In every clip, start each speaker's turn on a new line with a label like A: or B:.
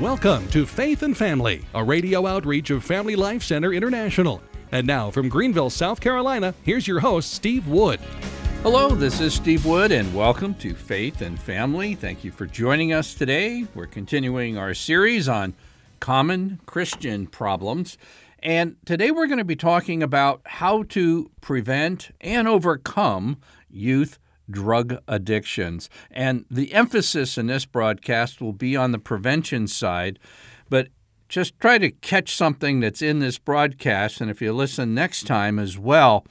A: Welcome to Faith and Family, a radio outreach of Family Life Center International. And now from Greenville, South Carolina, here's your host, Steve Wood.
B: Hello, this is Steve Wood, and welcome to Faith and Family. Thank you for joining us today. We're continuing our series on common Christian problems. And today we're going to be talking about how to prevent and overcome youth drug addictions. And the emphasis in this broadcast will be on the prevention side, but just try to catch something that's in this broadcast. And if you listen next time as well,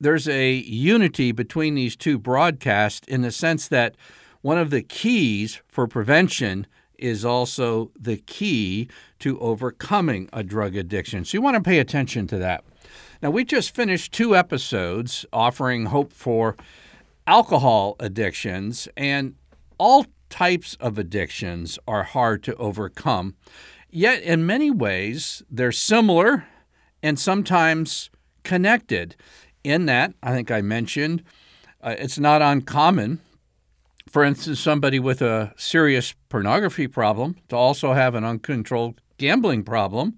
B: there's a unity between these two broadcasts in the sense that one of the keys for prevention is also the key to overcoming a drug addiction. So you want to pay attention to that. Now, we just finished two episodes offering hope for alcohol addictions, and all types of addictions are hard to overcome. Yet, in many ways, they're similar and sometimes connected. In that, I think I mentioned, uh, it's not uncommon, for instance, somebody with a serious pornography problem to also have an uncontrolled gambling problem,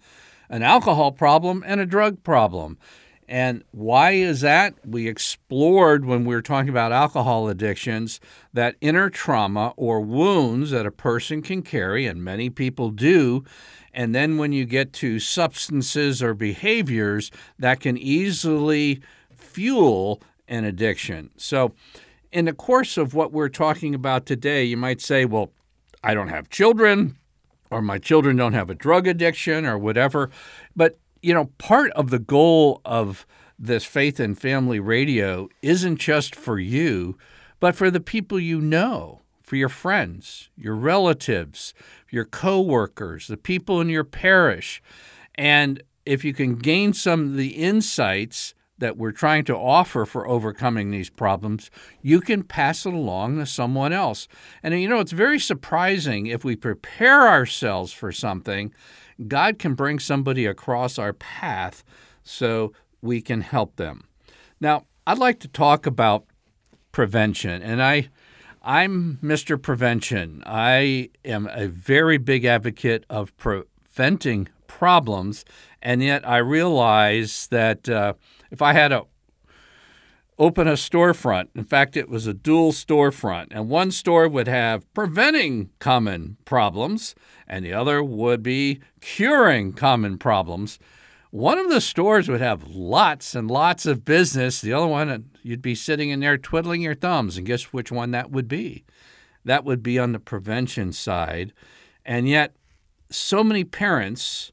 B: an alcohol problem, and a drug problem. And why is that? We explored when we were talking about alcohol addictions that inner trauma or wounds that a person can carry, and many people do. And then when you get to substances or behaviors that can easily fuel an addiction. So, in the course of what we're talking about today, you might say, well, I don't have children, or my children don't have a drug addiction, or whatever. But you know, part of the goal of this faith and family radio isn't just for you, but for the people you know, for your friends, your relatives, your coworkers, the people in your parish. And if you can gain some of the insights that we're trying to offer for overcoming these problems, you can pass it along to someone else. And you know, it's very surprising if we prepare ourselves for something God can bring somebody across our path so we can help them. Now, I'd like to talk about prevention, and I I'm Mr. Prevention. I am a very big advocate of preventing problems, and yet I realize that uh, if I had a open a storefront. In fact, it was a dual storefront, and one store would have preventing common problems, and the other would be curing common problems. One of the stores would have lots and lots of business. The other one, you'd be sitting in there twiddling your thumbs, and guess which one that would be? That would be on the prevention side. And yet, so many parents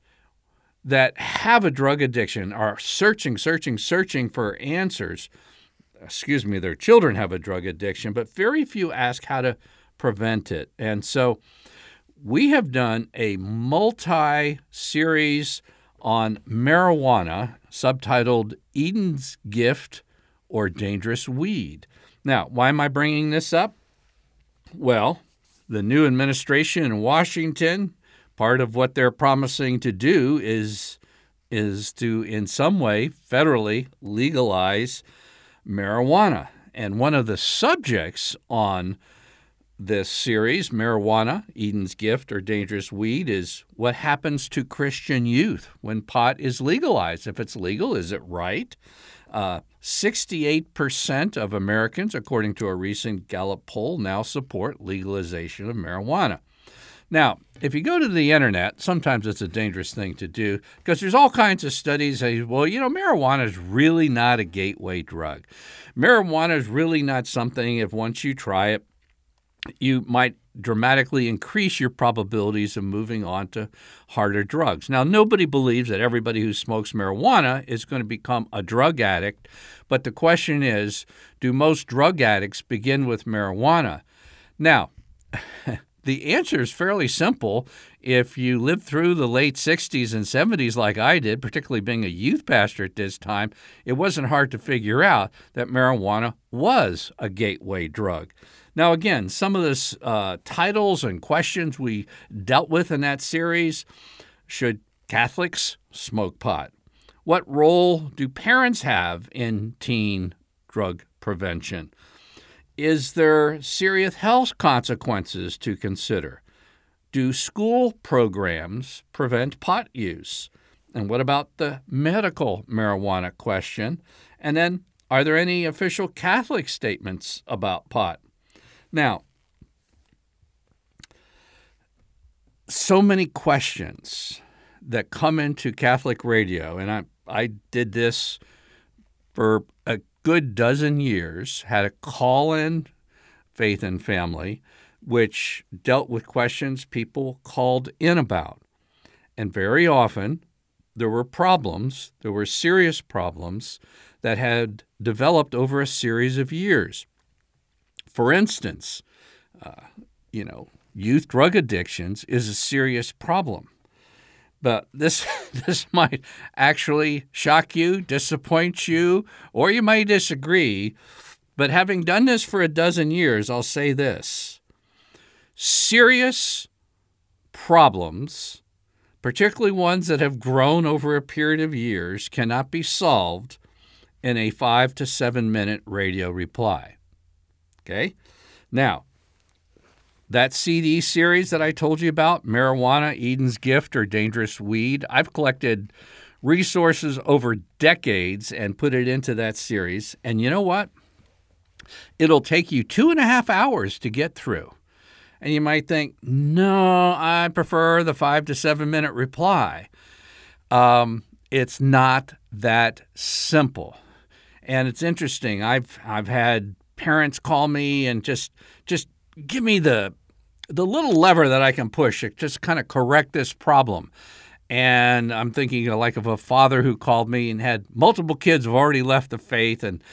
B: that have a drug addiction are searching, searching, searching for answers excuse me, their children have a drug addiction, but very few ask how to prevent it. And so we have done a multi series on marijuana subtitled Eden's Gift or Dangerous Weed. Now, why am I bringing this up? Well, the new administration in Washington, part of what they're promising to do is is to in some way federally legalize marijuana. And one of the subjects on this series, Marijuana, Eden's Gift or Dangerous Weed, is what happens to Christian youth when pot is legalized. If it's legal, is it right? Uh, 68% of Americans, according to a recent Gallup poll, now support legalization of marijuana. Now, if you go to the internet, sometimes it's a dangerous thing to do because there's all kinds of studies say, well, you know, marijuana is really not a gateway drug. Marijuana is really not something, if once you try it, you might dramatically increase your probabilities of moving on to harder drugs. Now, nobody believes that everybody who smokes marijuana is going to become a drug addict, but the question is do most drug addicts begin with marijuana? Now, the answer is fairly simple. If you lived through the late 60s and 70s like I did, particularly being a youth pastor at this time, it wasn't hard to figure out that marijuana was a gateway drug. Now, again, some of the uh, titles and questions we dealt with in that series should Catholics smoke pot? What role do parents have in teen drug prevention? Is there serious health consequences to consider? do school programs prevent pot use? And what about the medical marijuana question? And then, are there any official Catholic statements about pot? Now, so many questions that come into Catholic radio, and I, I did this for a good dozen years, had a call in faith and family, which dealt with questions people called in about. And very often, there were problems, there were serious problems that had developed over a series of years. For instance, uh, you know, youth drug addictions is a serious problem. But this this might actually shock you, disappoint you, or you might disagree. But having done this for a dozen years, I'll say this. Serious problems, particularly ones that have grown over a period of years, cannot be solved in a 5 to 7 minute radio reply. Okay? Now, that CD series that I told you about, Marijuana, Eden's Gift, or Dangerous Weed, I've collected resources over decades and put it into that series. And you know what? It'll take you two and a half hours to get through. And you might think, no, I prefer the five to seven minute reply. Um, it's not that simple. And it's interesting. I've I've had parents call me and just just give me the the little lever that I can push to just kind of correct this problem. And I'm thinking like of a father who called me and had multiple kids who have already left the faith and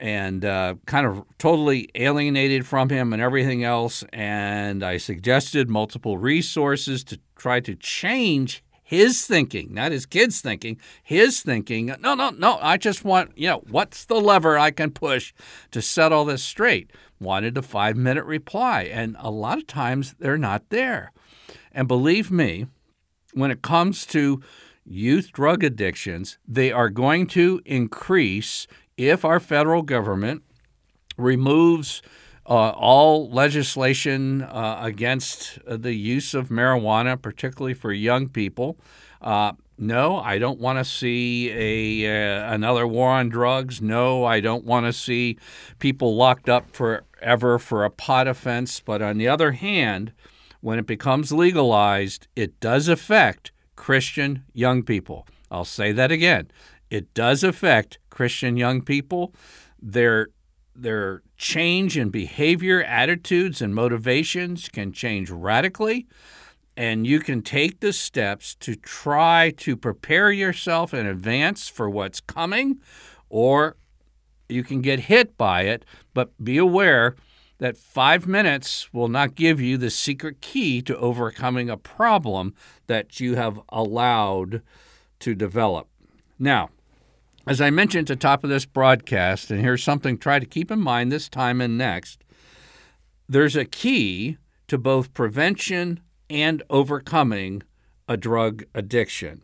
B: and uh, kind of totally alienated from him and everything else. And I suggested multiple resources to try to change his thinking, not his kids' thinking, his thinking. No, no, no. I just want, you know, what's the lever I can push to set all this straight? Wanted a five minute reply. And a lot of times they're not there. And believe me, when it comes to youth drug addictions, they are going to increase if our federal government removes uh, all legislation uh, against the use of marijuana, particularly for young people. Uh, no, I don't want to see a uh, another war on drugs. No, I don't want to see people locked up forever for a pot offense. But on the other hand, when it becomes legalized, it does affect Christian young people. I'll say that again. It does affect Christian young people. Their their change in behavior, attitudes, and motivations can change radically. And you can take the steps to try to prepare yourself in advance for what's coming, or you can get hit by it. But be aware that five minutes will not give you the secret key to overcoming a problem that you have allowed to develop. Now, as I mentioned at the top of this broadcast, and here's something try to keep in mind this time and next, there's a key to both prevention and overcoming a drug addiction.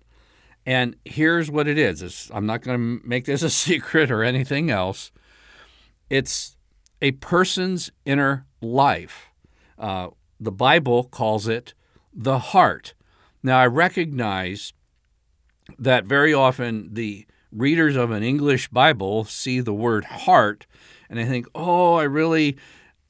B: And here's what it is. It's, I'm not going to make this a secret or anything else. It's a person's inner life. Uh, the Bible calls it the heart. Now, I recognize that very often the readers of an English Bible see the word heart and they think, oh, I really.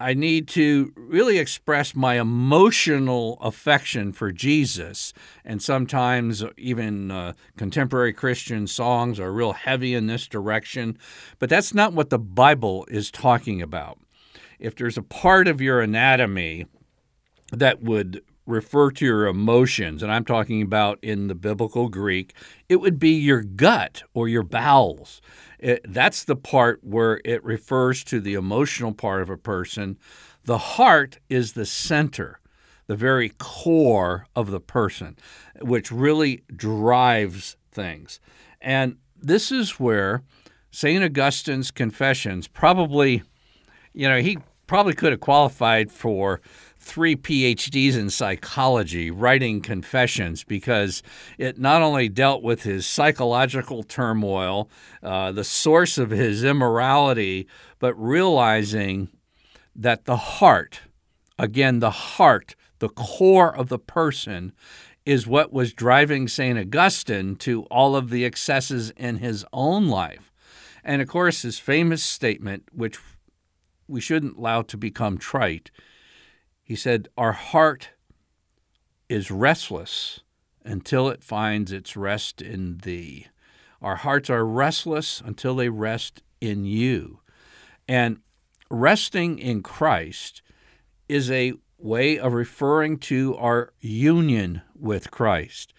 B: I need to really express my emotional affection for Jesus. And sometimes even uh, contemporary Christian songs are real heavy in this direction. But that's not what the Bible is talking about. If there's a part of your anatomy that would refer to your emotions, and I'm talking about in the biblical Greek, it would be your gut or your bowels. It, that's the part where it refers to the emotional part of a person. The heart is the center, the very core of the person, which really drives things. And this is where St. Augustine's Confessions probably, you know, he probably could have qualified for three PhDs in psychology writing confessions because it not only dealt with his psychological turmoil, uh, the source of his immorality, but realizing that the heart, again, the heart, the core of the person, is what was driving St. Augustine to all of the excesses in his own life. And of course, his famous statement, which we shouldn't allow to become trite, he said, Our heart is restless until it finds its rest in thee. Our hearts are restless until they rest in you. And resting in Christ is a way of referring to our union with Christ.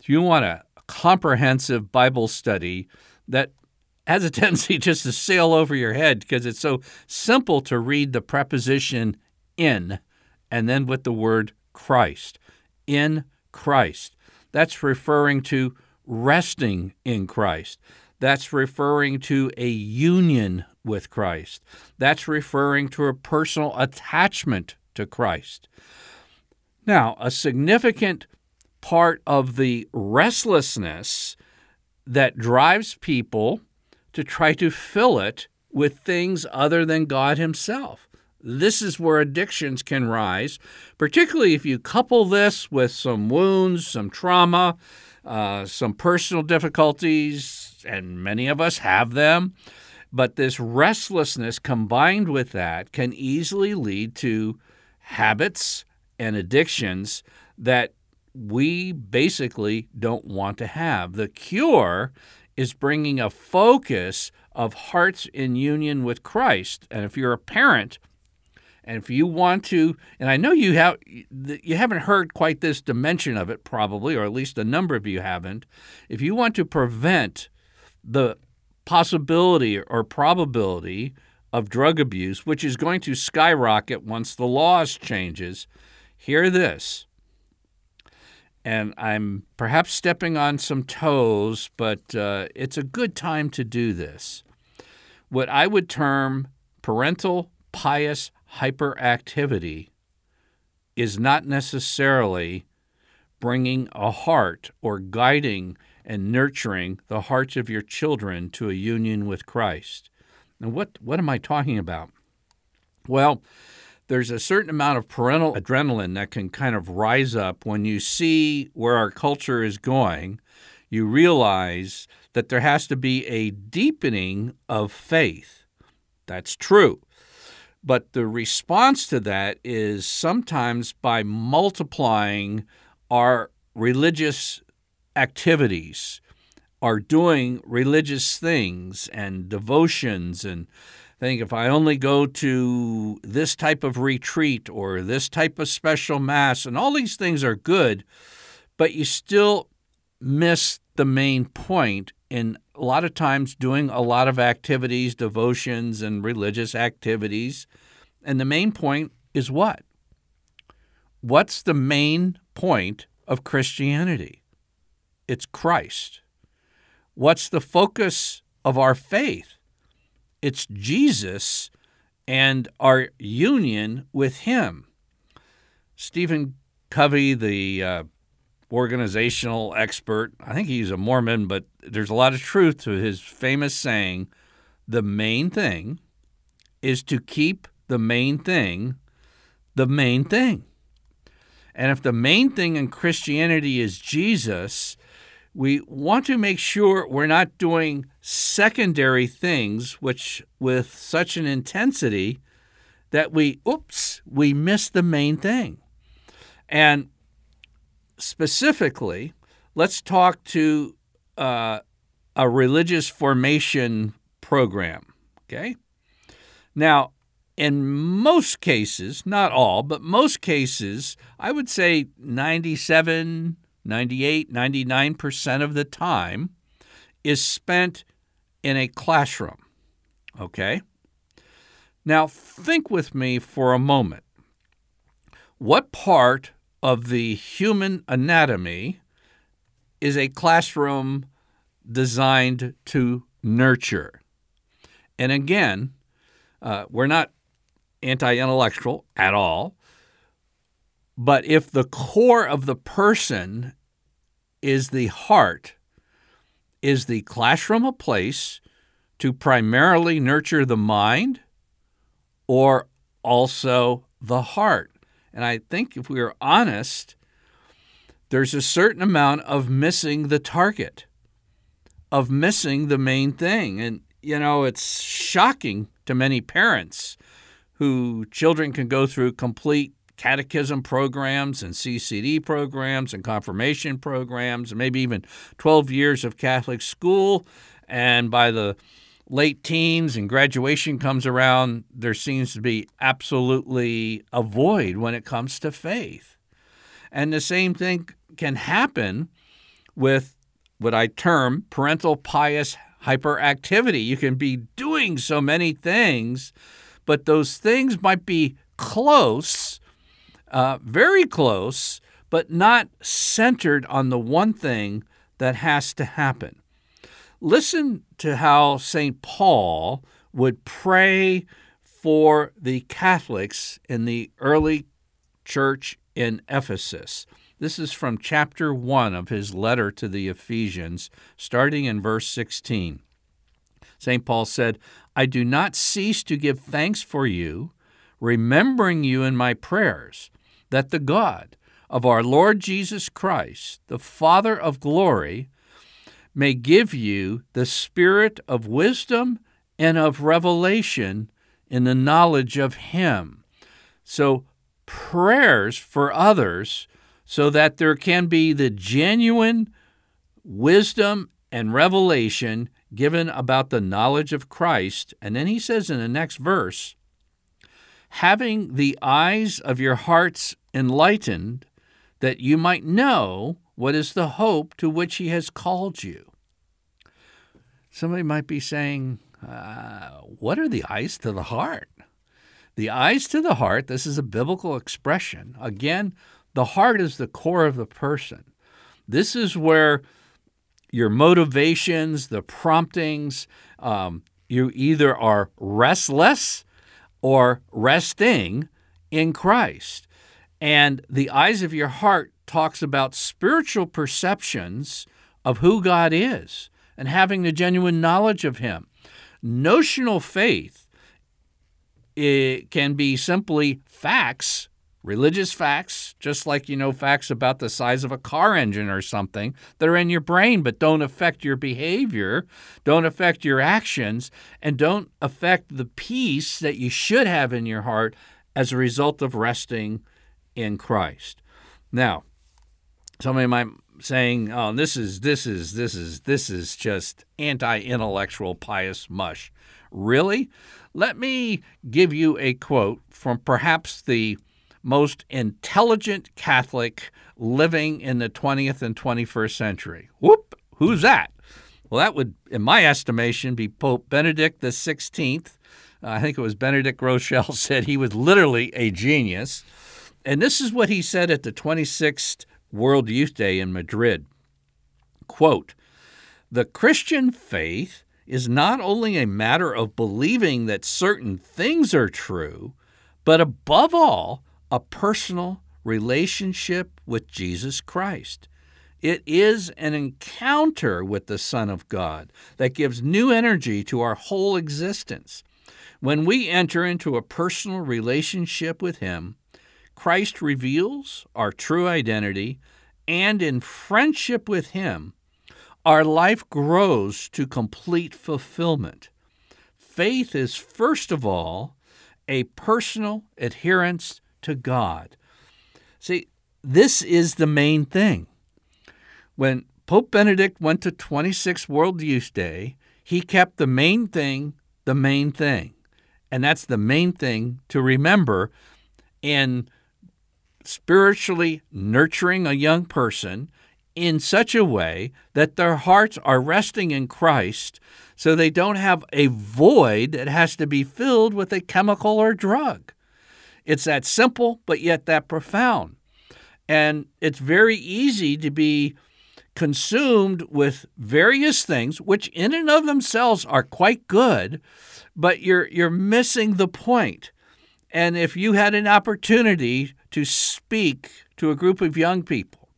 B: If you want a comprehensive Bible study that has a tendency just to sail over your head because it's so simple to read the preposition in and then with the word Christ. In Christ. That's referring to resting in Christ. That's referring to a union with Christ. That's referring to a personal attachment to Christ. Now, a significant part of the restlessness that drives people to try to fill it with things other than God Himself. This is where addictions can rise, particularly if you couple this with some wounds, some trauma, uh, some personal difficulties, and many of us have them. But this restlessness combined with that can easily lead to habits and addictions that we basically don't want to have. The cure is bringing a focus of hearts in union with Christ. And if you're a parent, and if you want to, and I know you have, you haven't heard quite this dimension of it, probably, or at least a number of you haven't. If you want to prevent the possibility or probability of drug abuse, which is going to skyrocket once the laws changes, hear this. And I'm perhaps stepping on some toes, but uh, it's a good time to do this. What I would term parental pious hyperactivity is not necessarily bringing a heart or guiding and nurturing the hearts of your children to a union with Christ. And what, what am I talking about? Well, there's a certain amount of parental adrenaline that can kind of rise up when you see where our culture is going. You realize that there has to be a deepening of faith. That's true. But the response to that is sometimes by multiplying our religious activities, our doing religious things and devotions and think if I only go to this type of retreat or this type of special mass, and all these things are good, but you still miss the main point in a lot of times doing a lot of activities, devotions, and religious activities. And the main point is what? What's the main point of Christianity? It's Christ. What's the focus of our faith? It's Jesus and our union with Him. Stephen Covey, the uh, organizational expert. I think he's a Mormon, but there's a lot of truth to his famous saying the main thing is to keep the main thing the main thing. And if the main thing in Christianity is Jesus, we want to make sure we're not doing secondary things which with such an intensity that we oops, we miss the main thing. And specifically, let's talk to uh, a religious formation program. Okay? Now, in most cases, not all, but most cases, I would say 97, 98, 99% of the time is spent in a classroom. Okay? Now, think with me for a moment. What part of the human anatomy is a classroom designed to nurture. And again, uh, we're not anti intellectual at all. But if the core of the person is the heart, is the classroom a place to primarily nurture the mind or also the heart? And I think if we are honest, there's a certain amount of missing the target, of missing the main thing. And, you know, it's shocking to many parents who children can go through complete catechism programs and CCD programs and confirmation programs, and maybe even 12 years of Catholic school. And by the late teens and graduation comes around, there seems to be absolutely a void when it comes to faith. And the same thing can happen with what I term parental pious hyperactivity. You can be doing so many things, but those things might be close, uh, very close, but not centered on the one thing that has to happen. Listen to how St. Paul would pray for the Catholics in the early church in Ephesus. This is from chapter 1 of his letter to the Ephesians, starting in verse 16. St. Paul said, I do not cease to give thanks for you, remembering you in my prayers, that the God of our Lord Jesus Christ, the Father of glory, may give you the spirit of wisdom and of revelation in the knowledge of Him. So, prayers for others so that there can be the genuine wisdom and revelation given about the knowledge of Christ. And then he says in the next verse, having the eyes of your hearts enlightened, that you might know what is the hope to which he has called you. Somebody might be saying, uh, What are the eyes to the heart? The eyes to the heart, this is a biblical expression. Again, the heart is the core of the person. This is where your motivations, the promptings, um, you either are restless or resting in Christ. And the eyes of your heart talks about spiritual perceptions of who God is and having the genuine knowledge of Him. Notional faith it can be simply facts religious facts, just like you know facts about the size of a car engine or something that are in your brain but don't affect your behavior, don't affect your actions, and don't affect the peace that you should have in your heart as a result of resting in Christ. Now, somebody might saying, "Oh, this is this is this is this is just anti-intellectual pious mush." Really? Let me give you a quote from perhaps the most intelligent Catholic living in the 20th and 21st century. Whoop, who's that? Well, that would, in my estimation, be Pope Benedict the 16th. I think it was Benedict Groeschel said he was literally a genius. And this is what he said at the 26th World Youth Day in Madrid. Quote, the Christian faith is not only a matter of believing that certain things are true, but above all, a personal relationship with Jesus Christ. It is an encounter with the Son of God that gives new energy to our whole existence. When we enter into a personal relationship with Him, Christ reveals our true identity, and in friendship with Him, our life grows to complete fulfillment. Faith is, first of all, a personal adherence to God. See, this is the main thing. When Pope Benedict went to 26 World Youth Day, he kept the main thing the main thing. And that's the main thing to remember in spiritually nurturing a young person in such a way that their hearts are resting in Christ so they don't have a void that has to be filled with a chemical or drug. It's that simple, but yet that profound. And it's very easy to be consumed with various things, which in and of themselves are quite good, but you're, you're missing the point. And if you had an opportunity to speak to a group of young people,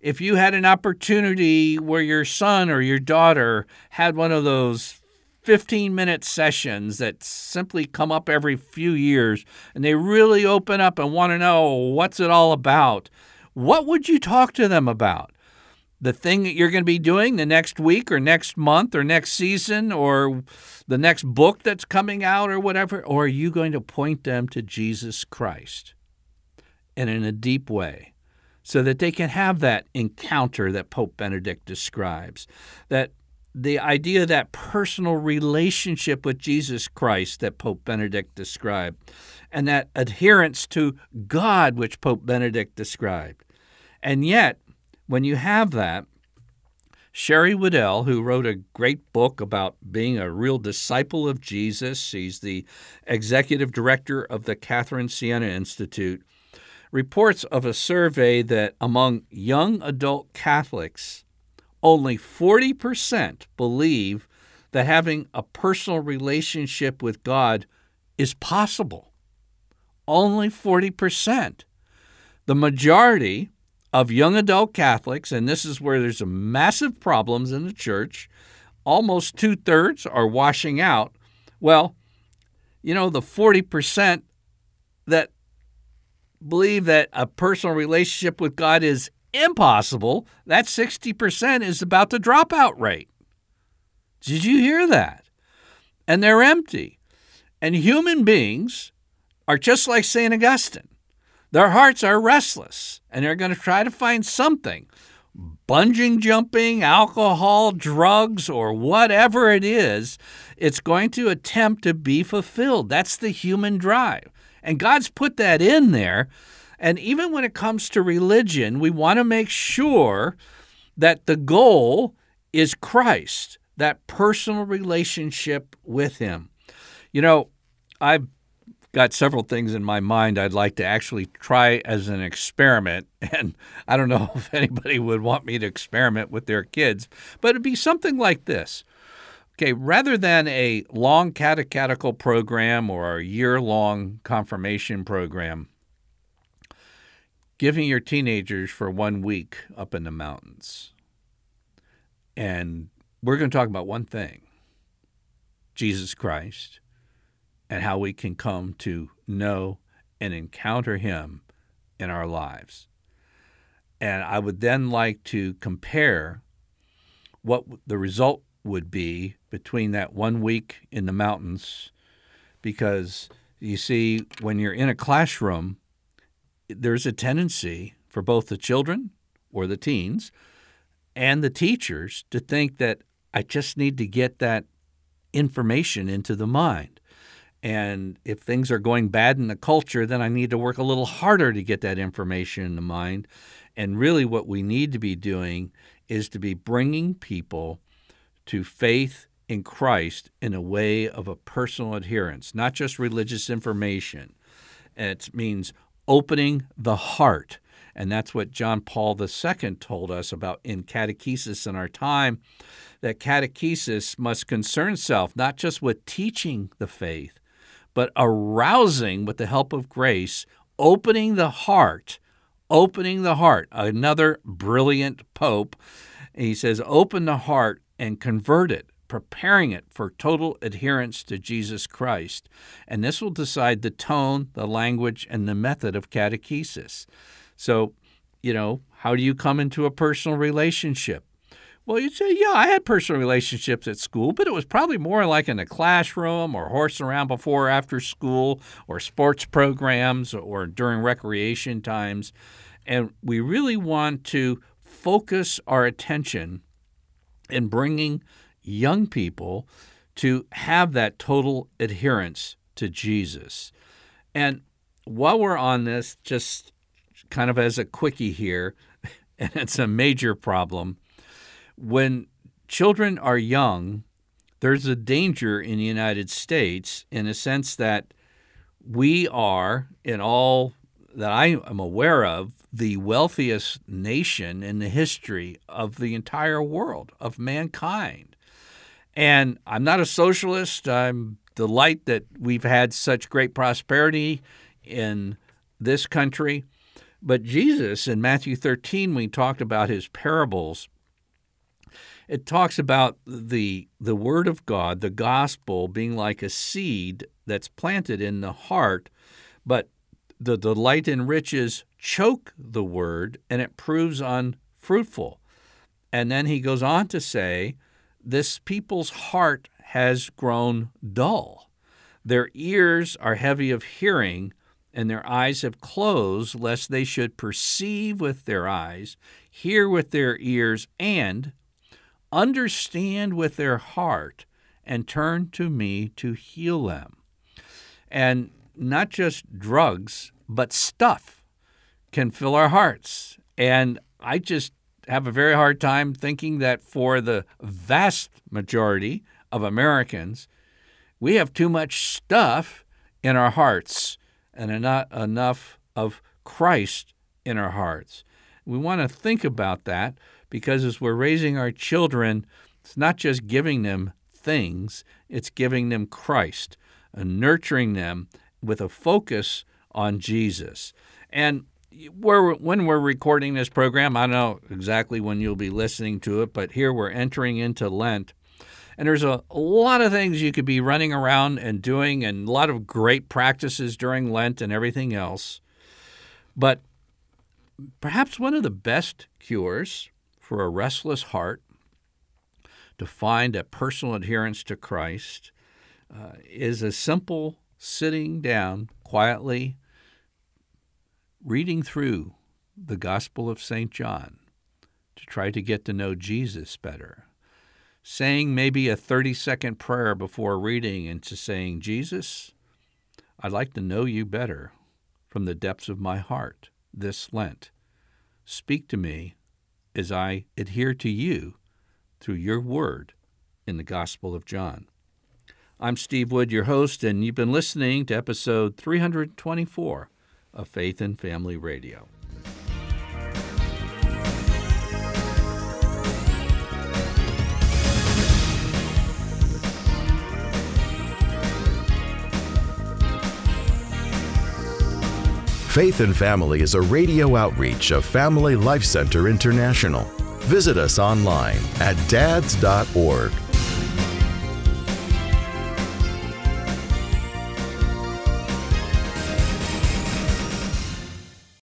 B: if you had an opportunity where your son or your daughter had one of those 15 minute sessions that simply come up every few years and they really open up and want to know what's it all about, what would you talk to them about? The thing that you're going to be doing the next week or next month or next season or the next book that's coming out or whatever? Or are you going to point them to Jesus Christ and in a deep way? so that they can have that encounter that Pope Benedict describes. That the idea of that personal relationship with Jesus Christ that Pope Benedict described, and that adherence to God which Pope Benedict described. And yet, when you have that, Sherry Weddell, who wrote a great book about being a real disciple of Jesus, she's the executive director of the Catherine Siena Institute, reports of a survey that among young adult Catholics, only 40% believe that having a personal relationship with God is possible. Only 40%. The majority of young adult Catholics, and this is where there's a massive problems in the church, almost two thirds are washing out. Well, you know, the 40% that believe that a personal relationship with God is impossible, that 60% is about the dropout rate. Did you hear that? And they're empty. And human beings are just like St. Augustine. Their hearts are restless, and they're going to try to find something bungee jumping, alcohol, drugs, or whatever it is, it's going to attempt to be fulfilled. That's the human drive. And God's put that in there. And even when it comes to religion, we want to make sure that the goal is Christ, that personal relationship with Him. You know, I've got several things in my mind I'd like to actually try as an experiment. And I don't know if anybody would want me to experiment with their kids, but it'd be something like this. Okay, rather than a long catechetical program or a year long confirmation program, giving your teenagers for one week up in the mountains. And we're going to talk about one thing Jesus Christ and how we can come to know and encounter Him in our lives. And I would then like to compare what the result would be between that one week in the mountains because you see, when you're in a classroom, there's a tendency for both the children or the teens and the teachers to think that I just need to get that information into the mind. And if things are going bad in the culture, then I need to work a little harder to get that information in the mind. And really, what we need to be doing is to be bringing people to faith in Christ in a way of a personal adherence, not just religious information. It means opening the heart. And that's what John Paul II told us about in catechesis in our time that catechesis must concern itself not just with teaching the faith, but arousing with the help of grace, opening the heart, opening the heart. Another brilliant pope, he says, open the heart and convert it preparing it for total adherence to Jesus Christ. And this will decide the tone, the language, and the method of catechesis. So, you know, how do you come into a personal relationship? Well, you'd say, yeah, I had personal relationships at school, but it was probably more like in the classroom or horsing around before or after school or sports programs or during recreation times. And we really want to focus our attention in bringing young people to have that total adherence to Jesus. And while we're on this, just kind of as a quickie here, and it's a major problem, when children are young, there's a danger in the United States in a sense that we are, in all that I am aware of, the wealthiest nation in the history of the entire world, of mankind. And I'm not a socialist. I'm delight that we've had such great prosperity in this country. But Jesus in Matthew 13, we talked about his parables, it talks about the the word of God, the gospel being like a seed that's planted in the heart, but the delight in riches choke the word and it proves unfruitful. And then he goes on to say, this people's heart has grown dull. Their ears are heavy of hearing, and their eyes have closed, lest they should perceive with their eyes, hear with their ears, and understand with their heart, and turn to me to heal them. And not just drugs, but stuff can fill our hearts. And I just have a very hard time thinking that for the vast majority of Americans, we have too much stuff in our hearts and not enough of Christ in our hearts. We want to think about that because as we're raising our children, it's not just giving them things, it's giving them Christ and nurturing them with a focus on Jesus. And we're, when we're recording this program, I don't know exactly when you'll be listening to it, but here we're entering into Lent. And there's a, a, lot of things you could be running around and doing, and a lot of great practices during Lent and everything else. But perhaps one of the best cures for a restless heart to find a personal adherence to Christ uh, is a simple sitting down quietly, reading through the Gospel of St. John to try to get to know Jesus better saying maybe a 30 second prayer before reading and to saying, Jesus, I'd like to know you better from the depths of my heart this Lent. Speak to me as I adhere to you through your word in the Gospel of John. I'm Steve Wood, your host, and you've been listening to episode 324 of Faith and Family Radio.
C: Faith and Family is a radio outreach of Family Life Center International. Visit us online at dads.org